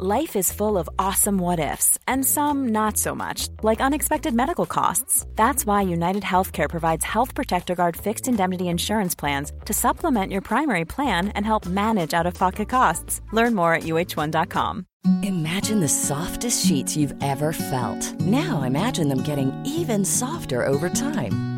Life is full of awesome what ifs, and some not so much, like unexpected medical costs. That's why United Healthcare provides Health Protector Guard fixed indemnity insurance plans to supplement your primary plan and help manage out of pocket costs. Learn more at uh1.com. Imagine the softest sheets you've ever felt. Now imagine them getting even softer over time.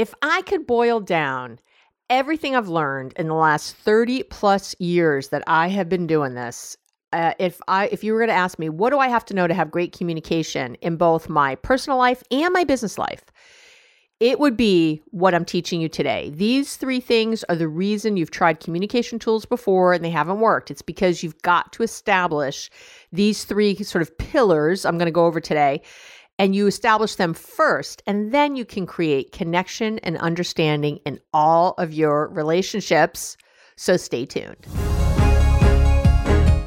If I could boil down everything I've learned in the last 30 plus years that I have been doing this, uh, if I if you were going to ask me what do I have to know to have great communication in both my personal life and my business life, it would be what I'm teaching you today. These three things are the reason you've tried communication tools before and they haven't worked. It's because you've got to establish these three sort of pillars I'm going to go over today and you establish them first, and then you can create connection and understanding in all of your relationships. So stay tuned.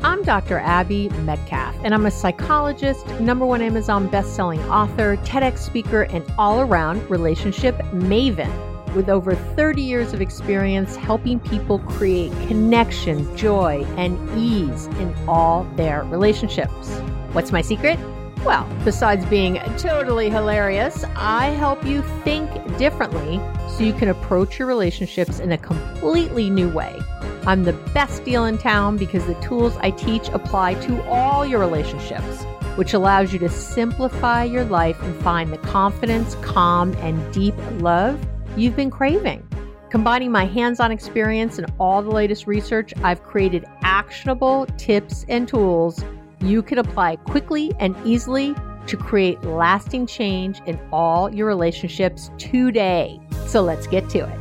I'm Dr. Abby Medcalf, and I'm a psychologist, number one Amazon best-selling author, TEDx speaker, and all-around relationship maven with over 30 years of experience helping people create connection, joy, and ease in all their relationships. What's my secret? Well, besides being totally hilarious, I help you think differently so you can approach your relationships in a completely new way. I'm the best deal in town because the tools I teach apply to all your relationships, which allows you to simplify your life and find the confidence, calm, and deep love you've been craving. Combining my hands on experience and all the latest research, I've created actionable tips and tools you can apply quickly and easily to create lasting change in all your relationships today. So let's get to it.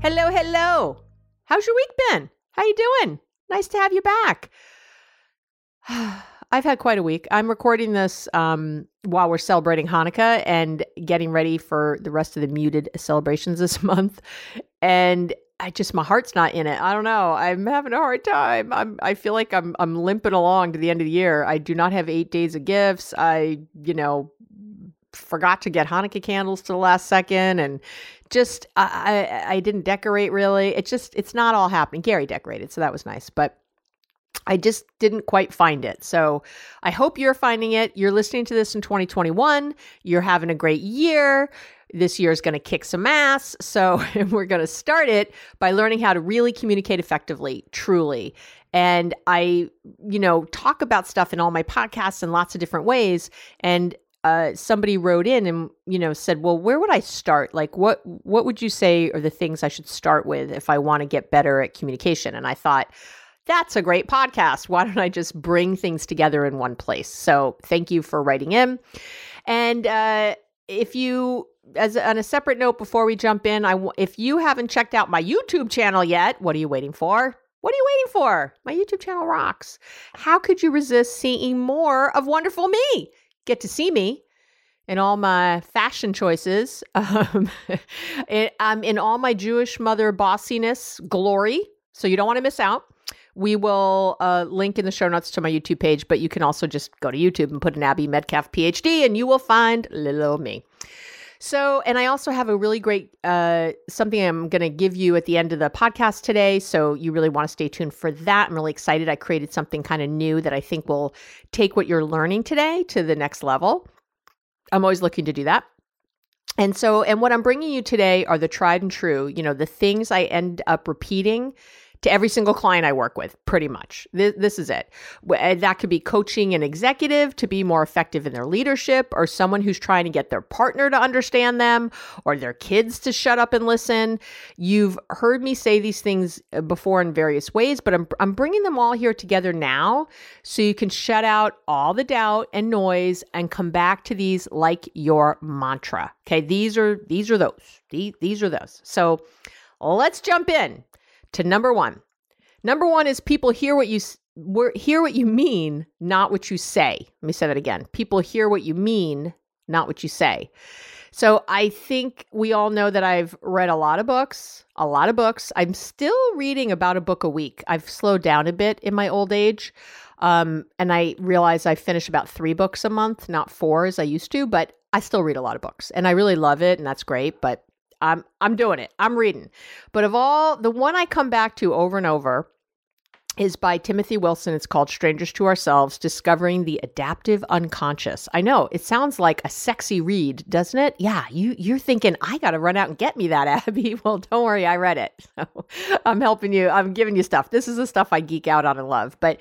Hello, hello. How's your week been? How you doing? Nice to have you back. I've had quite a week. I'm recording this um, while we're celebrating Hanukkah and getting ready for the rest of the muted celebrations this month. And I just my heart's not in it. I don't know. I'm having a hard time. I'm I feel like I'm I'm limping along to the end of the year. I do not have 8 days of gifts. I, you know, forgot to get Hanukkah candles to the last second and just I I, I didn't decorate really. It just it's not all happening. Gary decorated, so that was nice, but I just didn't quite find it. So I hope you're finding it. You're listening to this in 2021. You're having a great year. This year is going to kick some ass. So we're going to start it by learning how to really communicate effectively, truly. And I, you know, talk about stuff in all my podcasts in lots of different ways. And uh, somebody wrote in and you know said, "Well, where would I start? Like, what what would you say are the things I should start with if I want to get better at communication?" And I thought, that's a great podcast. Why don't I just bring things together in one place? So, thank you for writing in. And uh, if you as on a separate note before we jump in, I if you haven't checked out my YouTube channel yet, what are you waiting for? What are you waiting for? My YouTube channel rocks. How could you resist seeing more of wonderful me? Get to see me in all my fashion choices, um, in, um, in all my Jewish mother bossiness glory. So you don't want to miss out. We will uh, link in the show notes to my YouTube page, but you can also just go to YouTube and put an Abby Medcalf PhD, and you will find little me. So, and I also have a really great uh, something I'm going to give you at the end of the podcast today. So, you really want to stay tuned for that. I'm really excited. I created something kind of new that I think will take what you're learning today to the next level. I'm always looking to do that. And so, and what I'm bringing you today are the tried and true, you know, the things I end up repeating to every single client I work with, pretty much. This, this is it. That could be coaching an executive to be more effective in their leadership, or someone who's trying to get their partner to understand them, or their kids to shut up and listen. You've heard me say these things uh, before in various ways, but I'm, I'm bringing them all here together now so you can shut out all the doubt and noise and come back to these like your mantra. Okay, these are these are those. These, these are those. So let's jump in to number one. Number one is people hear what you hear what you mean, not what you say. Let me say that again. People hear what you mean, not what you say. So I think we all know that I've read a lot of books, a lot of books. I'm still reading about a book a week. I've slowed down a bit in my old age. Um, and I realize I finish about three books a month, not four as I used to, but I still read a lot of books and I really love it and that's great. But I'm I'm doing it. I'm reading. But of all the one I come back to over and over is by Timothy Wilson. It's called Strangers to Ourselves Discovering the Adaptive Unconscious. I know it sounds like a sexy read, doesn't it? Yeah, you, you're thinking, I got to run out and get me that, Abby. Well, don't worry, I read it. So I'm helping you. I'm giving you stuff. This is the stuff I geek out on and love. But,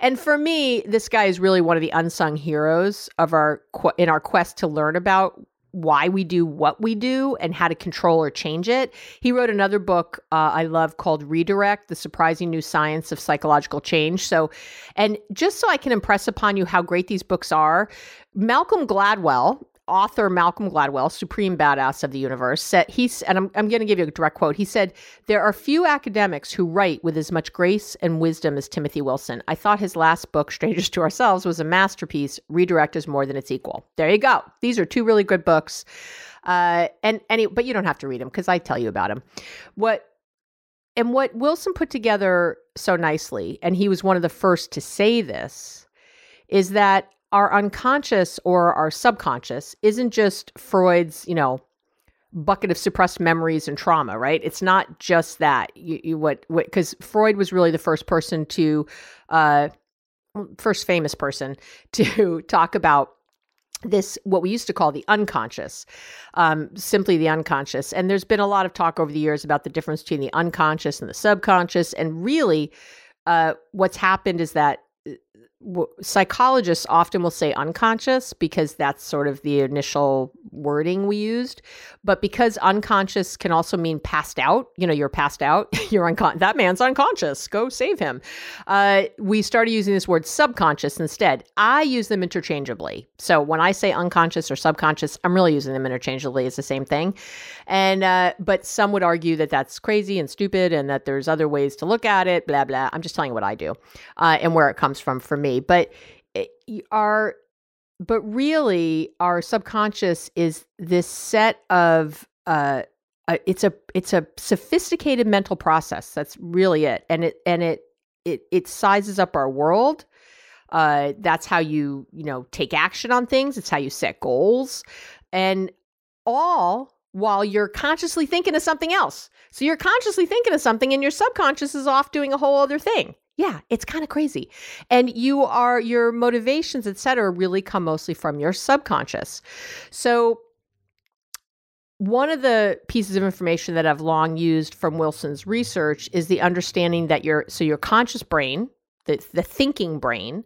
and for me, this guy is really one of the unsung heroes of our, in our quest to learn about why we do what we do and how to control or change it. He wrote another book uh, I love called Redirect The Surprising New Science of Psychological Change. So, and just so I can impress upon you how great these books are, Malcolm Gladwell, author Malcolm Gladwell, supreme badass of the universe, said he's and I'm I'm going to give you a direct quote. He said, "There are few academics who write with as much grace and wisdom as Timothy Wilson. I thought his last book, Strangers to Ourselves, was a masterpiece. Redirect is more than its equal." There you go. These are two really good books. Uh, and any, but you don't have to read them because I tell you about them. What and what Wilson put together so nicely, and he was one of the first to say this, is that our unconscious or our subconscious isn't just Freud's, you know, bucket of suppressed memories and trauma, right? It's not just that. You, you what because Freud was really the first person to, uh, first famous person to talk about this what we used to call the unconscious um, simply the unconscious and there's been a lot of talk over the years about the difference between the unconscious and the subconscious and really uh, what's happened is that psychologists often will say unconscious because that's sort of the initial wording we used but because unconscious can also mean passed out you know you're passed out you're unconscious that man's unconscious go save him. Uh, we started using this word subconscious instead. I use them interchangeably. So when i say unconscious or subconscious i'm really using them interchangeably it's the same thing. And uh, but some would argue that that's crazy and stupid and that there's other ways to look at it blah blah. I'm just telling you what i do uh, and where it comes from for me but our but really our subconscious is this set of uh, uh, it's a it's a sophisticated mental process that's really it and it and it it it sizes up our world. Uh, that's how you you know take action on things it's how you set goals and all while you're consciously thinking of something else. So you're consciously thinking of something and your subconscious is off doing a whole other thing yeah, it's kind of crazy. And you are your motivations, etc., really come mostly from your subconscious. So one of the pieces of information that I've long used from Wilson's research is the understanding that your so your conscious brain, the, the thinking brain,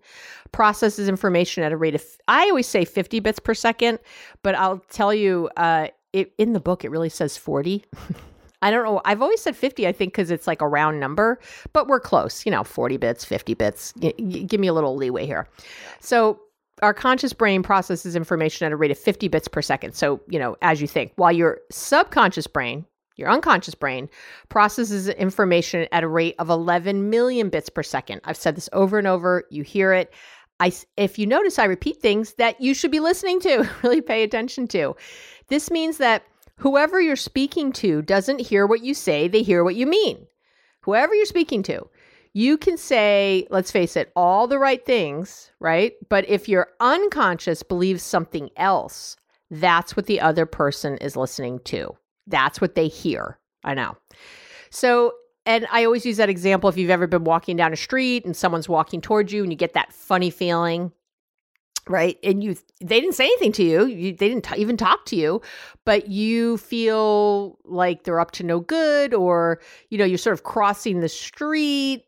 processes information at a rate of I always say 50 bits per second, but I'll tell you uh, it, in the book it really says 40. I don't know. I've always said 50, I think, because it's like a round number, but we're close, you know, 40 bits, 50 bits. Y- y- give me a little leeway here. So, our conscious brain processes information at a rate of 50 bits per second. So, you know, as you think, while your subconscious brain, your unconscious brain, processes information at a rate of 11 million bits per second. I've said this over and over. You hear it. I, if you notice, I repeat things that you should be listening to, really pay attention to. This means that Whoever you're speaking to doesn't hear what you say, they hear what you mean. Whoever you're speaking to, you can say, let's face it, all the right things, right? But if your unconscious believes something else, that's what the other person is listening to. That's what they hear. I know. So, and I always use that example if you've ever been walking down a street and someone's walking towards you and you get that funny feeling right? And you they didn't say anything to you, you they didn't t- even talk to you but you feel like they're up to no good or you know you're sort of crossing the street.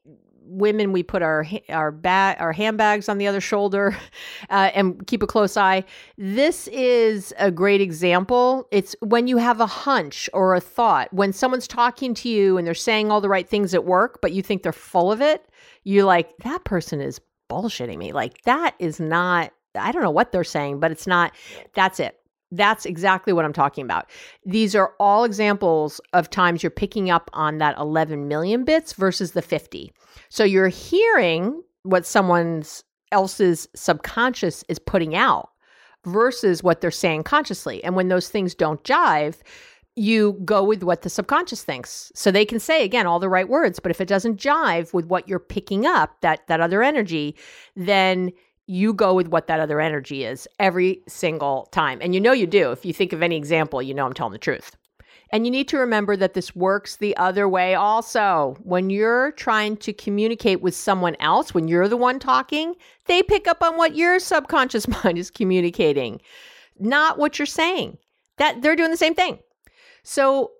Women we put our our bag our handbags on the other shoulder uh, and keep a close eye. This is a great example. It's when you have a hunch or a thought when someone's talking to you and they're saying all the right things at work but you think they're full of it you're like that person is bullshitting me. Like that is not I don't know what they're saying, but it's not, that's it. That's exactly what I'm talking about. These are all examples of times you're picking up on that 11 million bits versus the 50. So you're hearing what someone's else's subconscious is putting out versus what they're saying consciously. And when those things don't jive, you go with what the subconscious thinks. So they can say again all the right words, but if it doesn't jive with what you're picking up, that that other energy, then you go with what that other energy is every single time. And you know you do. If you think of any example, you know I'm telling the truth. And you need to remember that this works the other way also. When you're trying to communicate with someone else, when you're the one talking, they pick up on what your subconscious mind is communicating, not what you're saying. That they're doing the same thing. So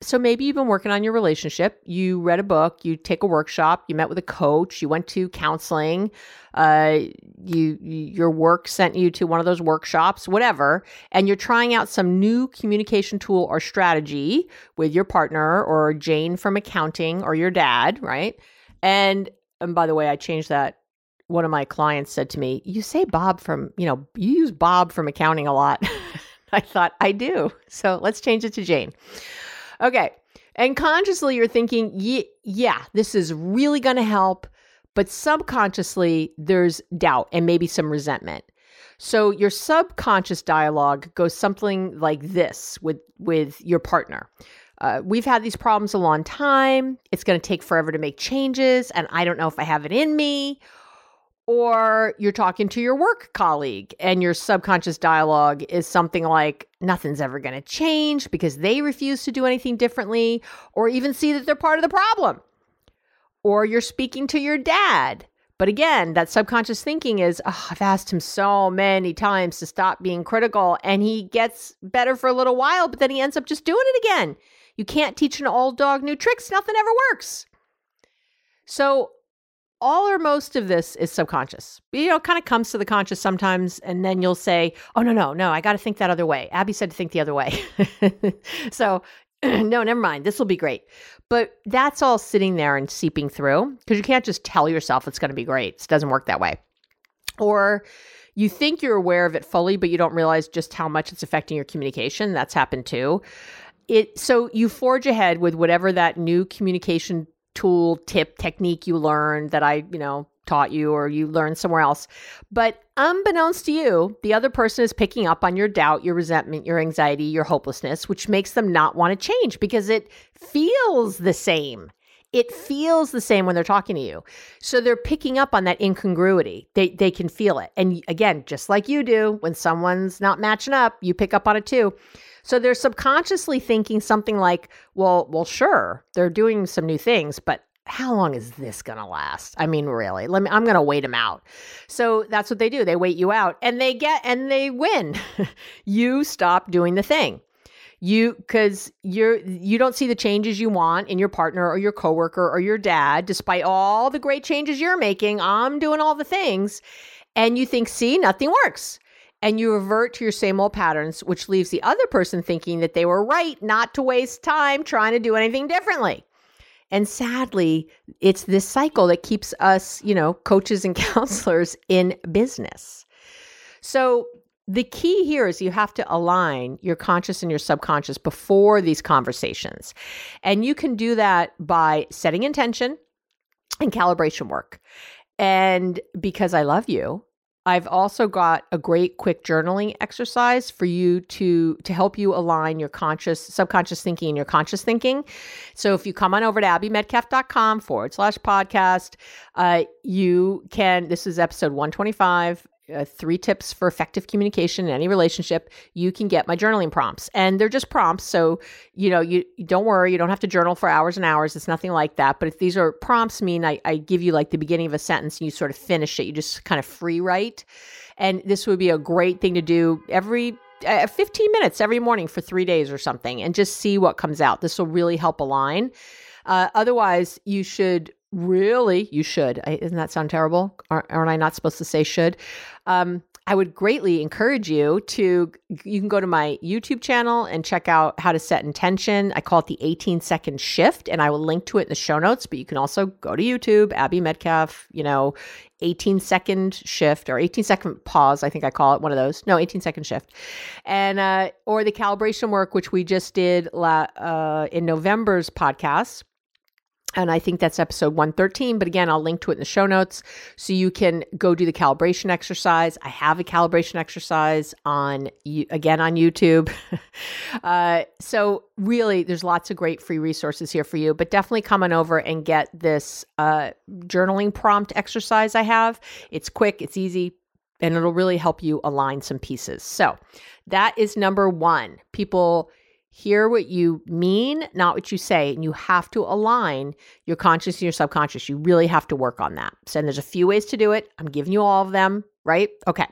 so maybe you've been working on your relationship. You read a book, you take a workshop, you met with a coach, you went to counseling, uh, you, you your work sent you to one of those workshops, whatever, and you're trying out some new communication tool or strategy with your partner or Jane from accounting or your dad, right? And and by the way, I changed that. One of my clients said to me, "You say Bob from, you know, you use Bob from accounting a lot." I thought I do. So let's change it to Jane. Okay. And consciously, you're thinking, yeah, this is really going to help. But subconsciously, there's doubt and maybe some resentment. So your subconscious dialogue goes something like this with with your partner. Uh, we've had these problems a long time. It's going to take forever to make changes, and I don't know if I have it in me or you're talking to your work colleague and your subconscious dialogue is something like nothing's ever going to change because they refuse to do anything differently or even see that they're part of the problem. Or you're speaking to your dad. But again, that subconscious thinking is, oh, I've asked him so many times to stop being critical and he gets better for a little while, but then he ends up just doing it again. You can't teach an old dog new tricks, nothing ever works. So all or most of this is subconscious. You know, it kind of comes to the conscious sometimes, and then you'll say, Oh, no, no, no, I got to think that other way. Abby said to think the other way. so, no, never mind. This will be great. But that's all sitting there and seeping through because you can't just tell yourself it's going to be great. It doesn't work that way. Or you think you're aware of it fully, but you don't realize just how much it's affecting your communication. That's happened too. It so you forge ahead with whatever that new communication tool, tip, technique you learned that I, you know, taught you or you learned somewhere else. But unbeknownst to you, the other person is picking up on your doubt, your resentment, your anxiety, your hopelessness, which makes them not want to change because it feels the same. It feels the same when they're talking to you. So they're picking up on that incongruity. They they can feel it. And again, just like you do, when someone's not matching up, you pick up on it too. So they're subconsciously thinking something like, well, well, sure, they're doing some new things, but how long is this going to last? I mean, really, let me, I'm going to wait them out. So that's what they do. They wait you out and they get, and they win. you stop doing the thing. You, cause you're, you don't see the changes you want in your partner or your coworker or your dad, despite all the great changes you're making. I'm doing all the things. And you think, see, nothing works and you revert to your same old patterns, which leaves the other person thinking that they were right not to waste time trying to do anything differently. And sadly, it's this cycle that keeps us, you know, coaches and counselors in business. So the key here is you have to align your conscious and your subconscious before these conversations. And you can do that by setting intention and calibration work. And because I love you, I've also got a great quick journaling exercise for you to to help you align your conscious subconscious thinking and your conscious thinking. So if you come on over to abbymedcalf.com forward slash podcast, uh, you can this is episode 125 uh, three tips for effective communication in any relationship, you can get my journaling prompts. And they're just prompts. So, you know, you, you don't worry, you don't have to journal for hours and hours. It's nothing like that. But if these are prompts, mean I, I give you like the beginning of a sentence and you sort of finish it, you just kind of free write. And this would be a great thing to do every uh, 15 minutes every morning for three days or something and just see what comes out. This will really help align. Uh, otherwise, you should really, you should. I, doesn't that sound terrible? Aren't, aren't I not supposed to say should? Um, I would greatly encourage you to you can go to my YouTube channel and check out how to set intention. I call it the 18 second shift and I will link to it in the show notes, but you can also go to YouTube, Abby Medcalf, you know, 18 second shift or 18 second pause, I think I call it one of those. No, 18 second shift. And uh or the calibration work which we just did la- uh in November's podcast and I think that's episode 113. But again, I'll link to it in the show notes so you can go do the calibration exercise. I have a calibration exercise on, again, on YouTube. uh, so, really, there's lots of great free resources here for you. But definitely come on over and get this uh, journaling prompt exercise I have. It's quick, it's easy, and it'll really help you align some pieces. So, that is number one. People hear what you mean, not what you say. And you have to align your conscious and your subconscious. You really have to work on that. So, and there's a few ways to do it. I'm giving you all of them, right? Okay.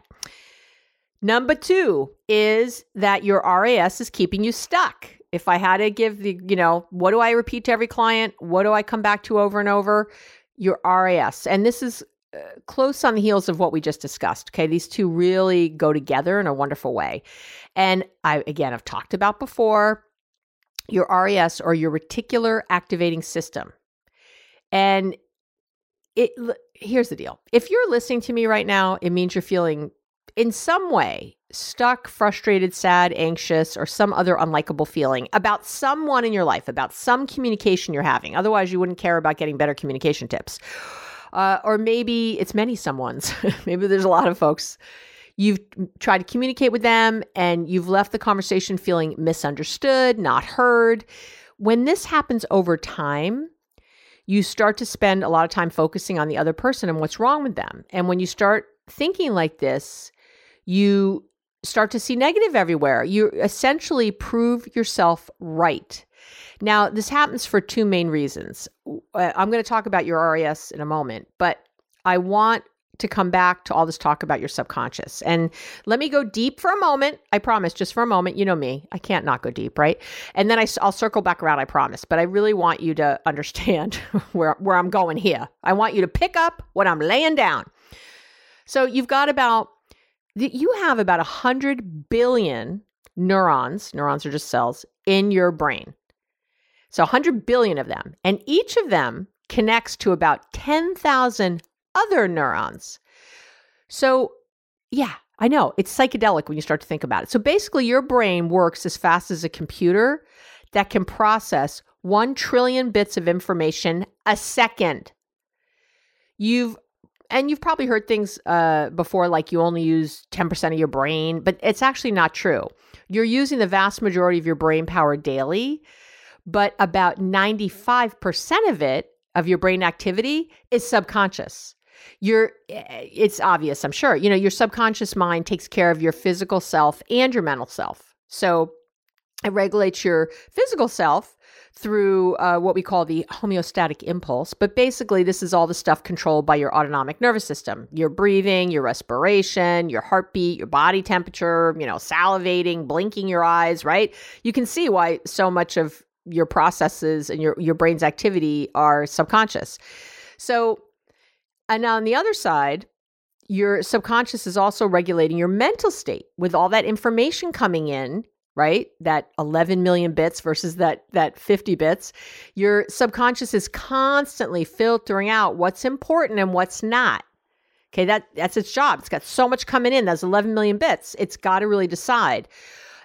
Number two is that your RAS is keeping you stuck. If I had to give the, you know, what do I repeat to every client? What do I come back to over and over? Your RAS. And this is close on the heels of what we just discussed. Okay. These two really go together in a wonderful way. And I, again, I've talked about before your RAS or your reticular activating system. And it here's the deal. If you're listening to me right now, it means you're feeling in some way stuck, frustrated, sad, anxious, or some other unlikable feeling about someone in your life, about some communication you're having. Otherwise, you wouldn't care about getting better communication tips. Uh, or maybe it's many someone's. maybe there's a lot of folks You've tried to communicate with them and you've left the conversation feeling misunderstood, not heard. When this happens over time, you start to spend a lot of time focusing on the other person and what's wrong with them. And when you start thinking like this, you start to see negative everywhere. You essentially prove yourself right. Now, this happens for two main reasons. Uh, I'm going to talk about your RAS in a moment, but I want to come back to all this talk about your subconscious. And let me go deep for a moment. I promise, just for a moment. You know me, I can't not go deep, right? And then I, will circle back around, I promise. But I really want you to understand where, where I'm going here. I want you to pick up what I'm laying down. So you've got about, you have about 100 billion neurons, neurons are just cells, in your brain. So 100 billion of them. And each of them connects to about 10,000 other neurons. So, yeah, I know it's psychedelic when you start to think about it. So, basically, your brain works as fast as a computer that can process 1 trillion bits of information a second. You've and you've probably heard things uh, before like you only use 10% of your brain, but it's actually not true. You're using the vast majority of your brain power daily, but about 95% of it, of your brain activity, is subconscious your eh, it's obvious i'm sure you know your subconscious mind takes care of your physical self and your mental self so it regulates your physical self through uh, what we call the homeostatic impulse. But basically, this is all the stuff controlled by your autonomic nervous system your breathing, your respiration, your heartbeat, your body temperature, you know, salivating, blinking your eyes, right? You can see why so much of your processes and your, your brain's activity are subconscious. So, and on the other side, your subconscious is also regulating your mental state with all that information coming in right? That 11 million bits versus that that 50 bits. Your subconscious is constantly filtering out what's important and what's not. Okay that that's its job. It's got so much coming in that's 11 million bits. It's got to really decide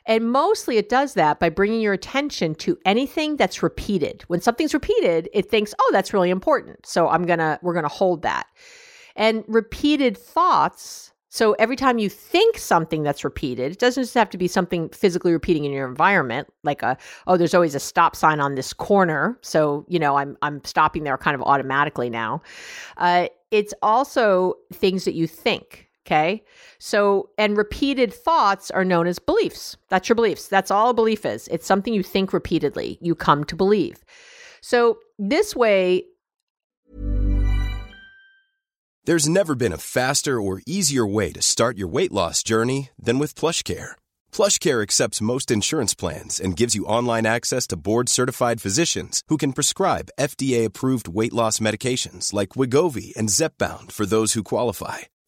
and mostly it does that by bringing your attention to anything that's repeated. When something's repeated, it thinks, "Oh, that's really important." So I'm going to we're going to hold that. And repeated thoughts, so every time you think something that's repeated, it doesn't just have to be something physically repeating in your environment, like a oh, there's always a stop sign on this corner, so you know I'm I'm stopping there kind of automatically now. Uh, it's also things that you think Okay. So, and repeated thoughts are known as beliefs. That's your beliefs. That's all a belief is. It's something you think repeatedly, you come to believe. So, this way, There's never been a faster or easier way to start your weight loss journey than with PlushCare. PlushCare accepts most insurance plans and gives you online access to board-certified physicians who can prescribe FDA-approved weight loss medications like Wegovy and Zepbound for those who qualify.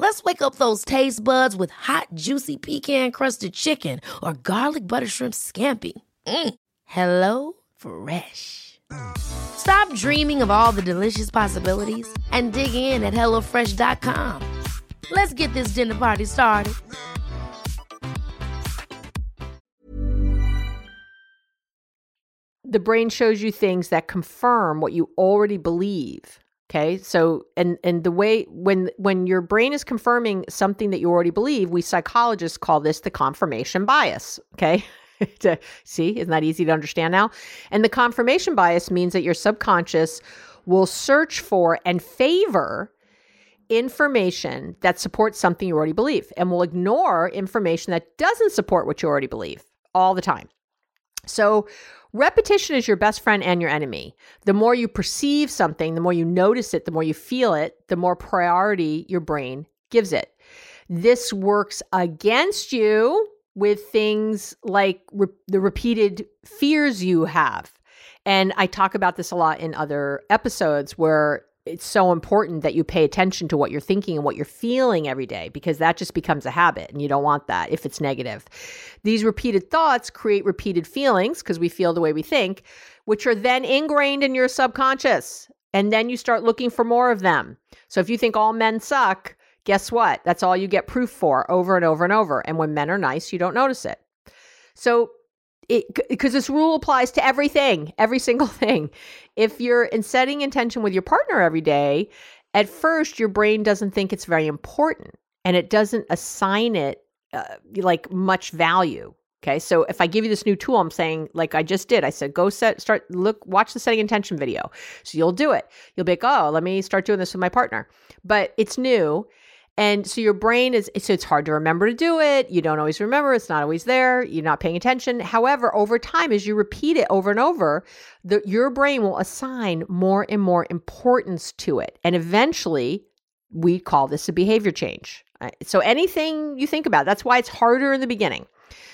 Let's wake up those taste buds with hot, juicy pecan-crusted chicken or garlic butter shrimp scampi. Mm. Hello Fresh. Stop dreaming of all the delicious possibilities and dig in at HelloFresh.com. Let's get this dinner party started. the brain shows you things that confirm what you already believe okay so and and the way when when your brain is confirming something that you already believe we psychologists call this the confirmation bias okay? To see isn't that easy to understand now? And the confirmation bias means that your subconscious will search for and favor information that supports something you already believe and will ignore information that doesn't support what you already believe all the time. So Repetition is your best friend and your enemy. The more you perceive something, the more you notice it, the more you feel it, the more priority your brain gives it. This works against you with things like re- the repeated fears you have. And I talk about this a lot in other episodes where it's so important that you pay attention to what you're thinking and what you're feeling every day because that just becomes a habit and you don't want that if it's negative. These repeated thoughts create repeated feelings because we feel the way we think, which are then ingrained in your subconscious. And then you start looking for more of them. So if you think all men suck, guess what? That's all you get proof for over and over and over. And when men are nice, you don't notice it. So because this rule applies to everything, every single thing. If you're in setting intention with your partner every day, at first your brain doesn't think it's very important and it doesn't assign it uh, like much value. Okay. So if I give you this new tool, I'm saying, like I just did, I said, go set, start, look, watch the setting intention video. So you'll do it. You'll be like, oh, let me start doing this with my partner. But it's new. And so your brain is, so it's hard to remember to do it. You don't always remember. It's not always there. You're not paying attention. However, over time, as you repeat it over and over, the, your brain will assign more and more importance to it. And eventually, we call this a behavior change. Uh, so anything you think about, that's why it's harder in the beginning.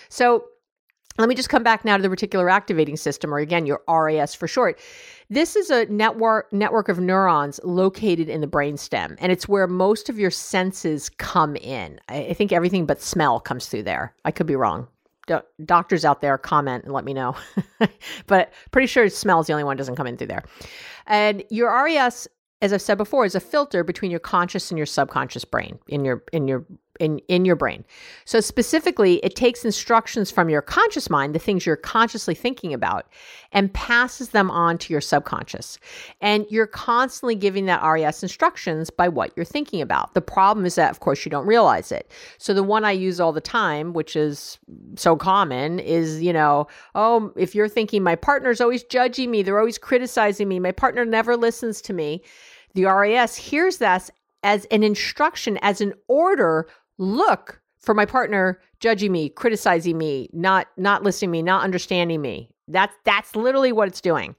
So let me just come back now to the reticular activating system, or again, your RAS for short. This is a network network of neurons located in the brainstem, and it's where most of your senses come in. I, I think everything but smell comes through there. I could be wrong. Do- doctors out there comment and let me know. but pretty sure smell is the only one that doesn't come in through there. And your RAS, as I've said before, is a filter between your conscious and your subconscious brain in your in your in, in your brain. So, specifically, it takes instructions from your conscious mind, the things you're consciously thinking about, and passes them on to your subconscious. And you're constantly giving that RAS instructions by what you're thinking about. The problem is that, of course, you don't realize it. So, the one I use all the time, which is so common, is, you know, oh, if you're thinking my partner's always judging me, they're always criticizing me, my partner never listens to me. The RAS hears that as an instruction, as an order look for my partner judging me, criticizing me, not not listening to me, not understanding me. That's that's literally what it's doing.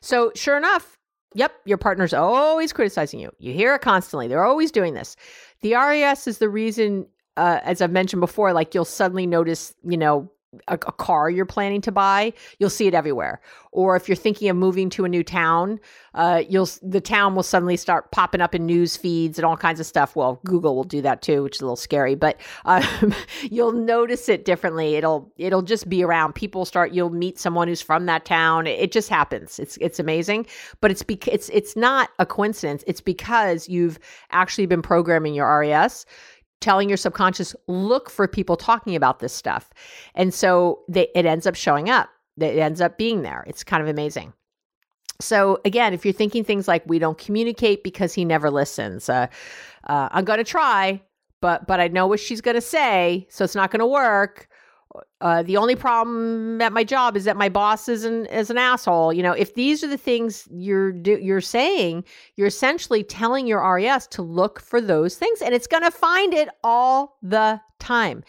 So sure enough, yep, your partner's always criticizing you. You hear it constantly. They're always doing this. The RAS is the reason, uh, as I've mentioned before, like you'll suddenly notice, you know, a, a, car you're planning to buy, you'll see it everywhere. Or if you're thinking of moving to a new town, uh, you'll the town will suddenly start popping up in news feeds and all kinds of stuff. Well, Google will do that too, which is a little scary, but um, you'll notice it differently. It'll it'll just be around. People start. You'll meet someone who's from that town. It just happens. It's it's amazing, but it's because it's it's not a coincidence. It's because you've actually been programming your RAS telling your subconscious look for people talking about this stuff and so they, it ends up showing up It ends up being there. It's kind of amazing. So again, if you're thinking things like we don't communicate because he never listens, uh, uh, I'm going to try, but but I know what she's going to say, so it's not going to work. Uh, the only problem at my job is that my boss is an is an asshole. You know, if these are the things you're do, you're saying, you're essentially telling your RAS to look for those things, and it's going to find it all the time.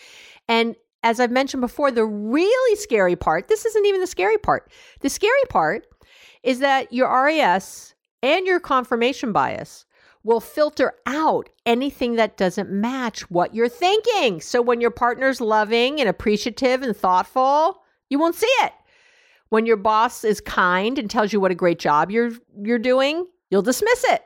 And as I've mentioned before, the really scary part. This isn't even the scary part. The scary part is that your RAS and your confirmation bias will filter out anything that doesn't match what you're thinking. So when your partner's loving and appreciative and thoughtful, you won't see it. When your boss is kind and tells you what a great job you're you're doing, you'll dismiss it.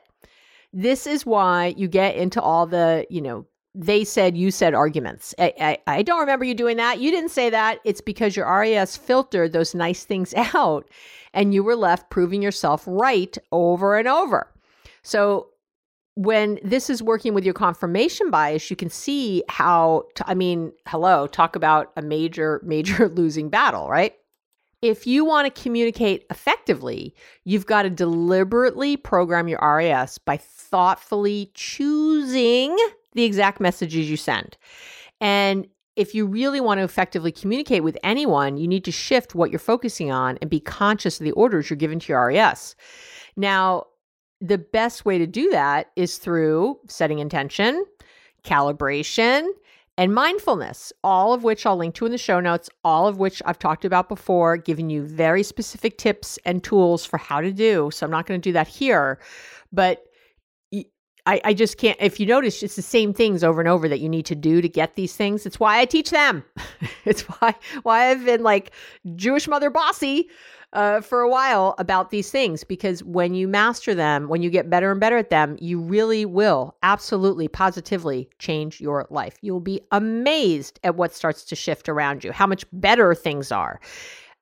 This is why you get into all the, you know, they said, you said arguments. I, I, I, don't remember you doing that. You didn't say that. It's because your RAS filtered those nice things out and you were left proving yourself right over and over. So when this is working with your confirmation bias, you can see how, t- I mean, hello, talk about a major, major losing battle, right? If you want to communicate effectively, you've got to deliberately program your RAS by thoughtfully choosing the exact messages you send. And if you really want to effectively communicate with anyone, you need to shift what you're focusing on and be conscious of the orders you're giving to your RAS. Now, the best way to do that is through setting intention, calibration, and mindfulness, all of which I'll link to in the show notes, all of which I've talked about before, giving you very specific tips and tools for how to do. So I'm not going to do that here. But I, I just can't. If you notice, it's the same things over and over that you need to do to get these things. It's why I teach them. it's why why I've been like Jewish mother bossy uh, for a while about these things because when you master them, when you get better and better at them, you really will absolutely, positively change your life. You'll be amazed at what starts to shift around you, how much better things are,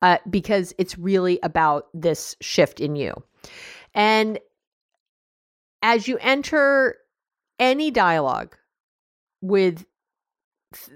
uh, because it's really about this shift in you. And as you enter any dialogue with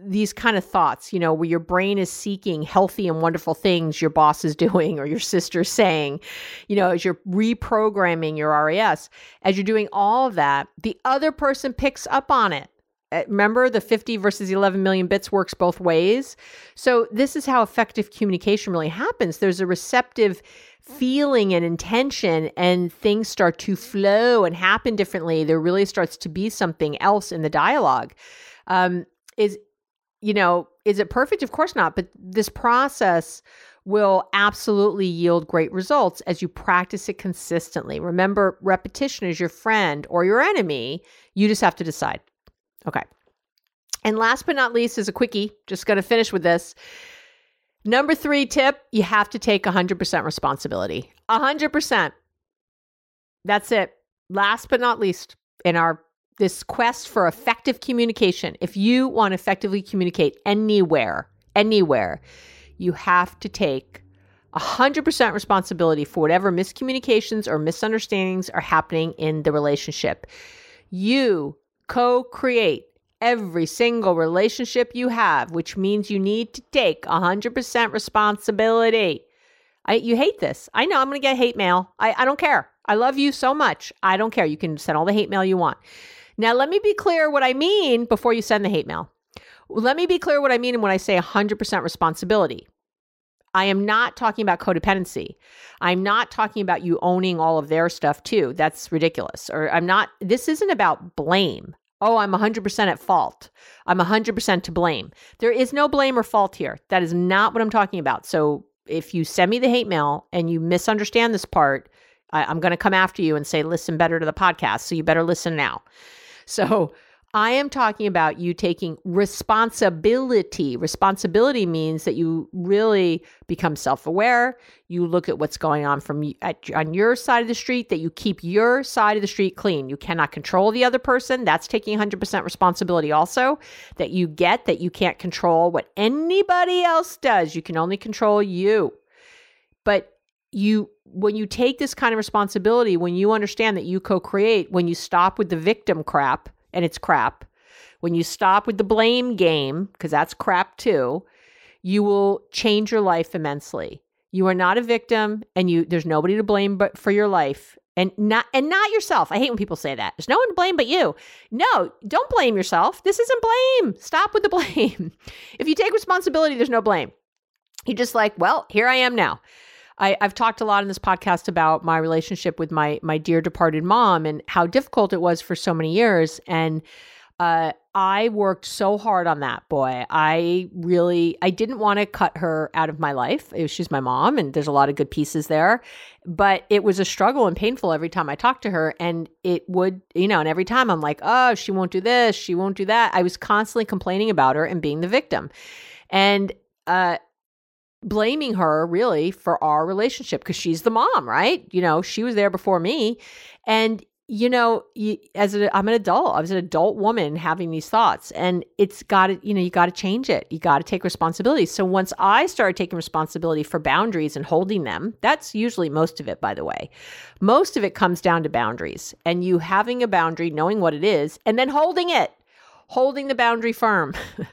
these kind of thoughts, you know, where your brain is seeking healthy and wonderful things your boss is doing or your sister's saying, you know, as you're reprogramming your RAS, as you're doing all of that, the other person picks up on it. Uh, remember, the 50 versus 11 million bits works both ways. So, this is how effective communication really happens. There's a receptive feeling and intention and things start to flow and happen differently there really starts to be something else in the dialogue um, is you know is it perfect? Of course not but this process will absolutely yield great results as you practice it consistently. Remember repetition is your friend or your enemy. You just have to decide. Okay. And last but not least is a quickie. Just going to finish with this. Number three tip you have to take 100% responsibility. 100%. That's it. Last but not least, in our this quest for effective communication, if you want to effectively communicate anywhere, anywhere, you have to take 100% responsibility for whatever miscommunications or misunderstandings are happening in the relationship. You co create every single relationship you have, which means you need to take 100% responsibility. I, you hate this. I know I'm going to get hate mail. I, I don't care. I love you so much. I don't care. You can send all the hate mail you want. Now, let me be clear what I mean before you send the hate mail. Let me be clear what I mean when I say 100% responsibility. I am not talking about codependency. I'm not talking about you owning all of their stuff too. That's ridiculous. Or I'm not, this isn't about blame oh, I'm 100% at fault. I'm 100% to blame. There is no blame or fault here. That is not what I'm talking about. So if you send me the hate mail and you misunderstand this part, I, am going to come after you and say, listen better to the podcast. So you better listen now. So I am talking about you taking responsibility. Responsibility means that you really become self-aware. You look at what's going on from at, on your side of the street. That you keep your side of the street clean. You cannot control the other person. That's taking 100% responsibility. Also, that you get that you can't control what anybody else does. You can only control you. But you when you take this kind of responsibility, when you understand that you co-create, when you stop with the victim crap and it's crap. When you stop with the blame game, because that's crap too, you will change your life immensely. You are not a victim and you there's nobody to blame but for your life and not and not yourself. I hate when people say that. There's no one to blame but you. No, don't blame yourself. This isn't blame. Stop with the blame. if you take responsibility, there's no blame. You're just like, well, here I am now. I, have talked a lot in this podcast about my relationship with my my dear departed mom and how difficult it was for so many years. And uh, I worked so hard on that boy. I really I didn't want to cut her out of my life. She's my mom, and there's a lot of good pieces there. But it was a struggle and painful every time I talked to her, and it would you know. And every time I'm like, oh, she won't do this, she won't do that. I was constantly complaining about her and being the victim, and uh, blaming her really for our relationship because she's the mom, right? You know, she was there before me. And, you know, you, as I'm an adult, I was an adult woman having these thoughts, and it's got to, you know, you got to change it. You got to take responsibility. So once I started taking responsibility for boundaries and holding them, that's usually most of it, by the way. Most of it comes down to boundaries and you having a boundary, knowing what it is, and then holding it, holding the boundary firm.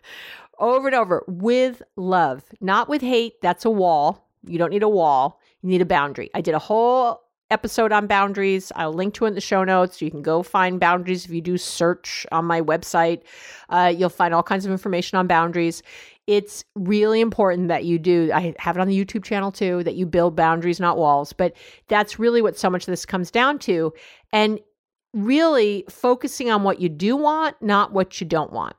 over and over with love, not with hate. That's a wall. You don't need a wall. You need a boundary. I did a whole episode on boundaries. I'll link to it in the show notes. You can go find boundaries if you do search on my website. Uh, you'll find all kinds of information on boundaries. It's really important that you do. I have it on the YouTube channel too, that you build boundaries, not walls. But that's really what so much of this comes down to. And really focusing on what you do want, not what you don't want.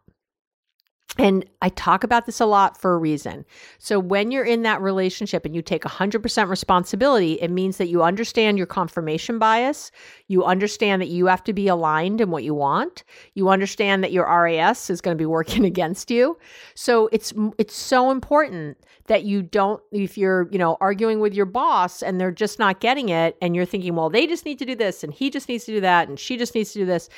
And I talk about this a lot for a reason. So, when you're in that relationship and you take 100% responsibility, it means that you understand your confirmation bias. You understand that you have to be aligned in what you want. You understand that your RAS is going to be working against you. So, it's it's so important that you don't if you're, you know, arguing with your boss and they're just not getting it and you're thinking, "Well, they just need to do this and he just needs to do that and she just needs to do this."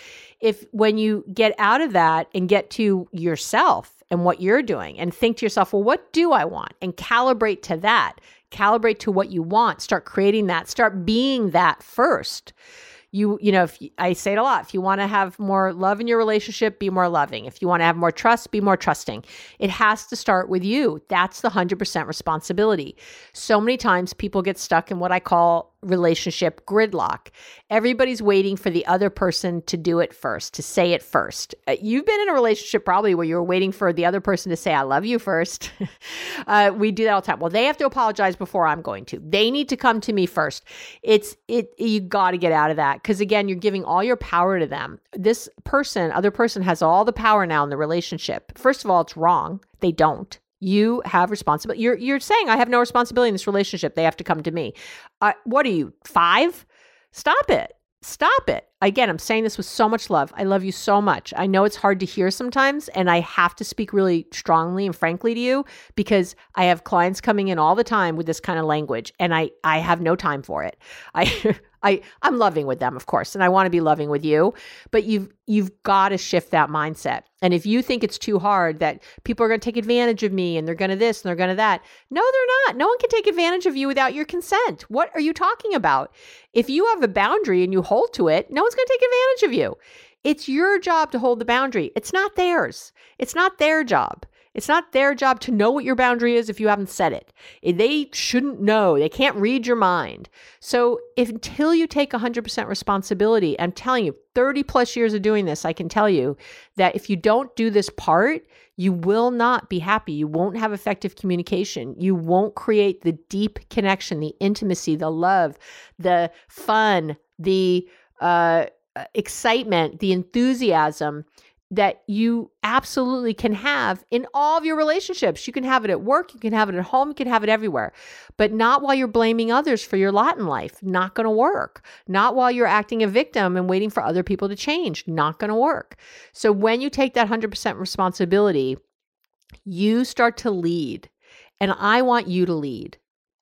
If when you get out of that and get to yourself and what you're doing and think to yourself, well, what do I want? And calibrate to that. Calibrate to what you want. Start creating that. Start being that first you you know if i say it a lot if you want to have more love in your relationship be more loving if you want to have more trust be more trusting it has to start with you that's the 100% responsibility so many times people get stuck in what i call relationship gridlock everybody's waiting for the other person to do it first to say it first uh, you've been in a relationship probably where you're waiting for the other person to say i love you first uh, we do that all the time well they have to apologize before i'm going to they need to come to me first it's it you got to get out of that because again, you're giving all your power to them. This person, other person has all the power now in the relationship. First of all, it's wrong. They don't. You have responsibility. You're you're saying I have no responsibility in this relationship. They have to come to me. Uh, what are you five? Stop it. Stop it. Again, I'm saying this with so much love. I love you so much. I know it's hard to hear sometimes, and I have to speak really strongly and frankly to you because I have clients coming in all the time with this kind of language, and I I have no time for it. I I I'm loving with them, of course, and I want to be loving with you, but you've you've got to shift that mindset. And if you think it's too hard that people are going to take advantage of me and they're going to this and they're going to that, no, they're not. No one can take advantage of you without your consent. What are you talking about? If you have a boundary and you hold to it, no one's going to take advantage of you. It's your job to hold the boundary. It's not theirs. It's not their job. It's not their job to know what your boundary is if you haven't set it. They shouldn't know. They can't read your mind. So, if, until you take 100% responsibility, I'm telling you, 30 plus years of doing this, I can tell you that if you don't do this part, you will not be happy. You won't have effective communication. You won't create the deep connection, the intimacy, the love, the fun, the uh, excitement, the enthusiasm that you absolutely can have in all of your relationships. You can have it at work, you can have it at home, you can have it everywhere, but not while you're blaming others for your lot in life. Not going to work. Not while you're acting a victim and waiting for other people to change. Not going to work. So when you take that 100% responsibility, you start to lead. And I want you to lead.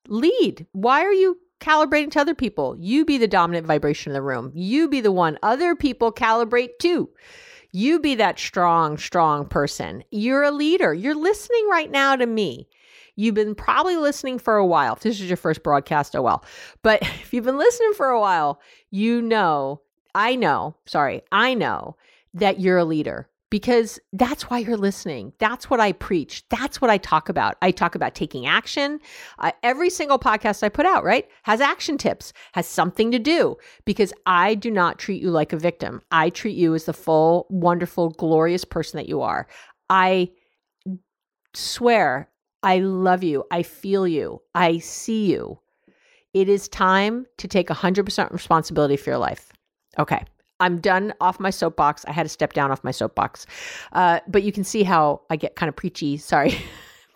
Lead. Why are you calibrating to other people? You be the dominant vibration in the room. You be the one other people calibrate to. You be that strong, strong person. You're a leader. You're listening right now to me. You've been probably listening for a while. If this is your first broadcast, oh well. But if you've been listening for a while, you know, I know, sorry, I know that you're a leader because that's why you're listening. That's what I preach. That's what I talk about. I talk about taking action. Uh, every single podcast I put out, right, has action tips, has something to do because I do not treat you like a victim. I treat you as the full, wonderful, glorious person that you are. I swear, I love you. I feel you. I see you. It is time to take 100% responsibility for your life. Okay. I'm done off my soapbox. I had to step down off my soapbox. Uh, but you can see how I get kind of preachy. Sorry.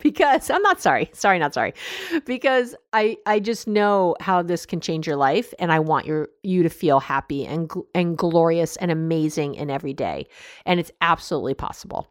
because I'm not sorry. Sorry, not sorry. Because I I just know how this can change your life and I want your you to feel happy and and glorious and amazing in every day. And it's absolutely possible.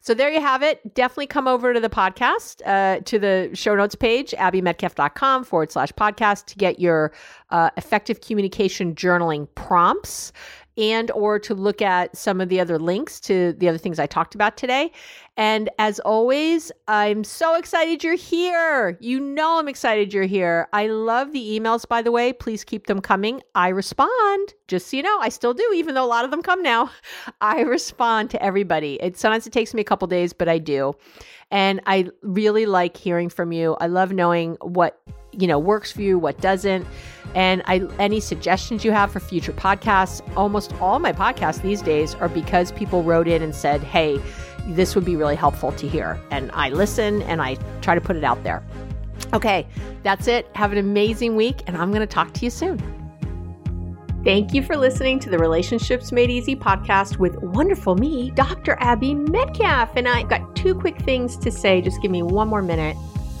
So there you have it. Definitely come over to the podcast, uh, to the show notes page, abbymedcalf.com forward slash podcast to get your uh, effective communication journaling prompts and or to look at some of the other links to the other things I talked about today. And as always, I'm so excited you're here. You know I'm excited you're here. I love the emails by the way. Please keep them coming. I respond. Just so you know, I still do even though a lot of them come now. I respond to everybody. It sometimes it takes me a couple days, but I do. And I really like hearing from you. I love knowing what you know works for you, what doesn't. And I any suggestions you have for future podcasts. Almost all my podcasts these days are because people wrote in and said, "Hey, this would be really helpful to hear." And I listen and I try to put it out there. Okay, that's it. Have an amazing week and I'm going to talk to you soon. Thank you for listening to the Relationships Made Easy podcast with wonderful me, Dr. Abby Medcalf. And I've got two quick things to say. Just give me one more minute.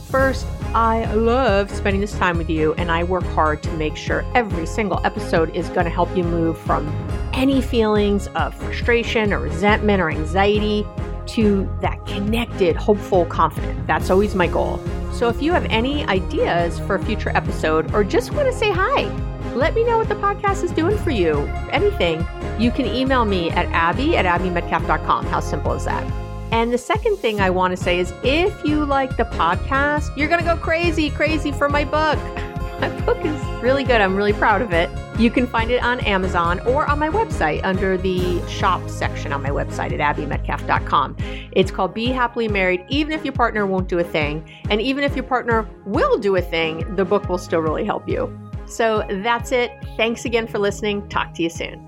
First, I love spending this time with you, and I work hard to make sure every single episode is going to help you move from any feelings of frustration or resentment or anxiety to that connected, hopeful, confident. That's always my goal. So if you have any ideas for a future episode or just want to say hi, let me know what the podcast is doing for you. Anything, you can email me at abby at abbymedcalf.com. How simple is that? And the second thing I want to say is if you like the podcast, you're going to go crazy, crazy for my book. My book is really good. I'm really proud of it. You can find it on Amazon or on my website under the shop section on my website at abbymedcalf.com. It's called Be Happily Married, even if your partner won't do a thing. And even if your partner will do a thing, the book will still really help you. So that's it. Thanks again for listening. Talk to you soon.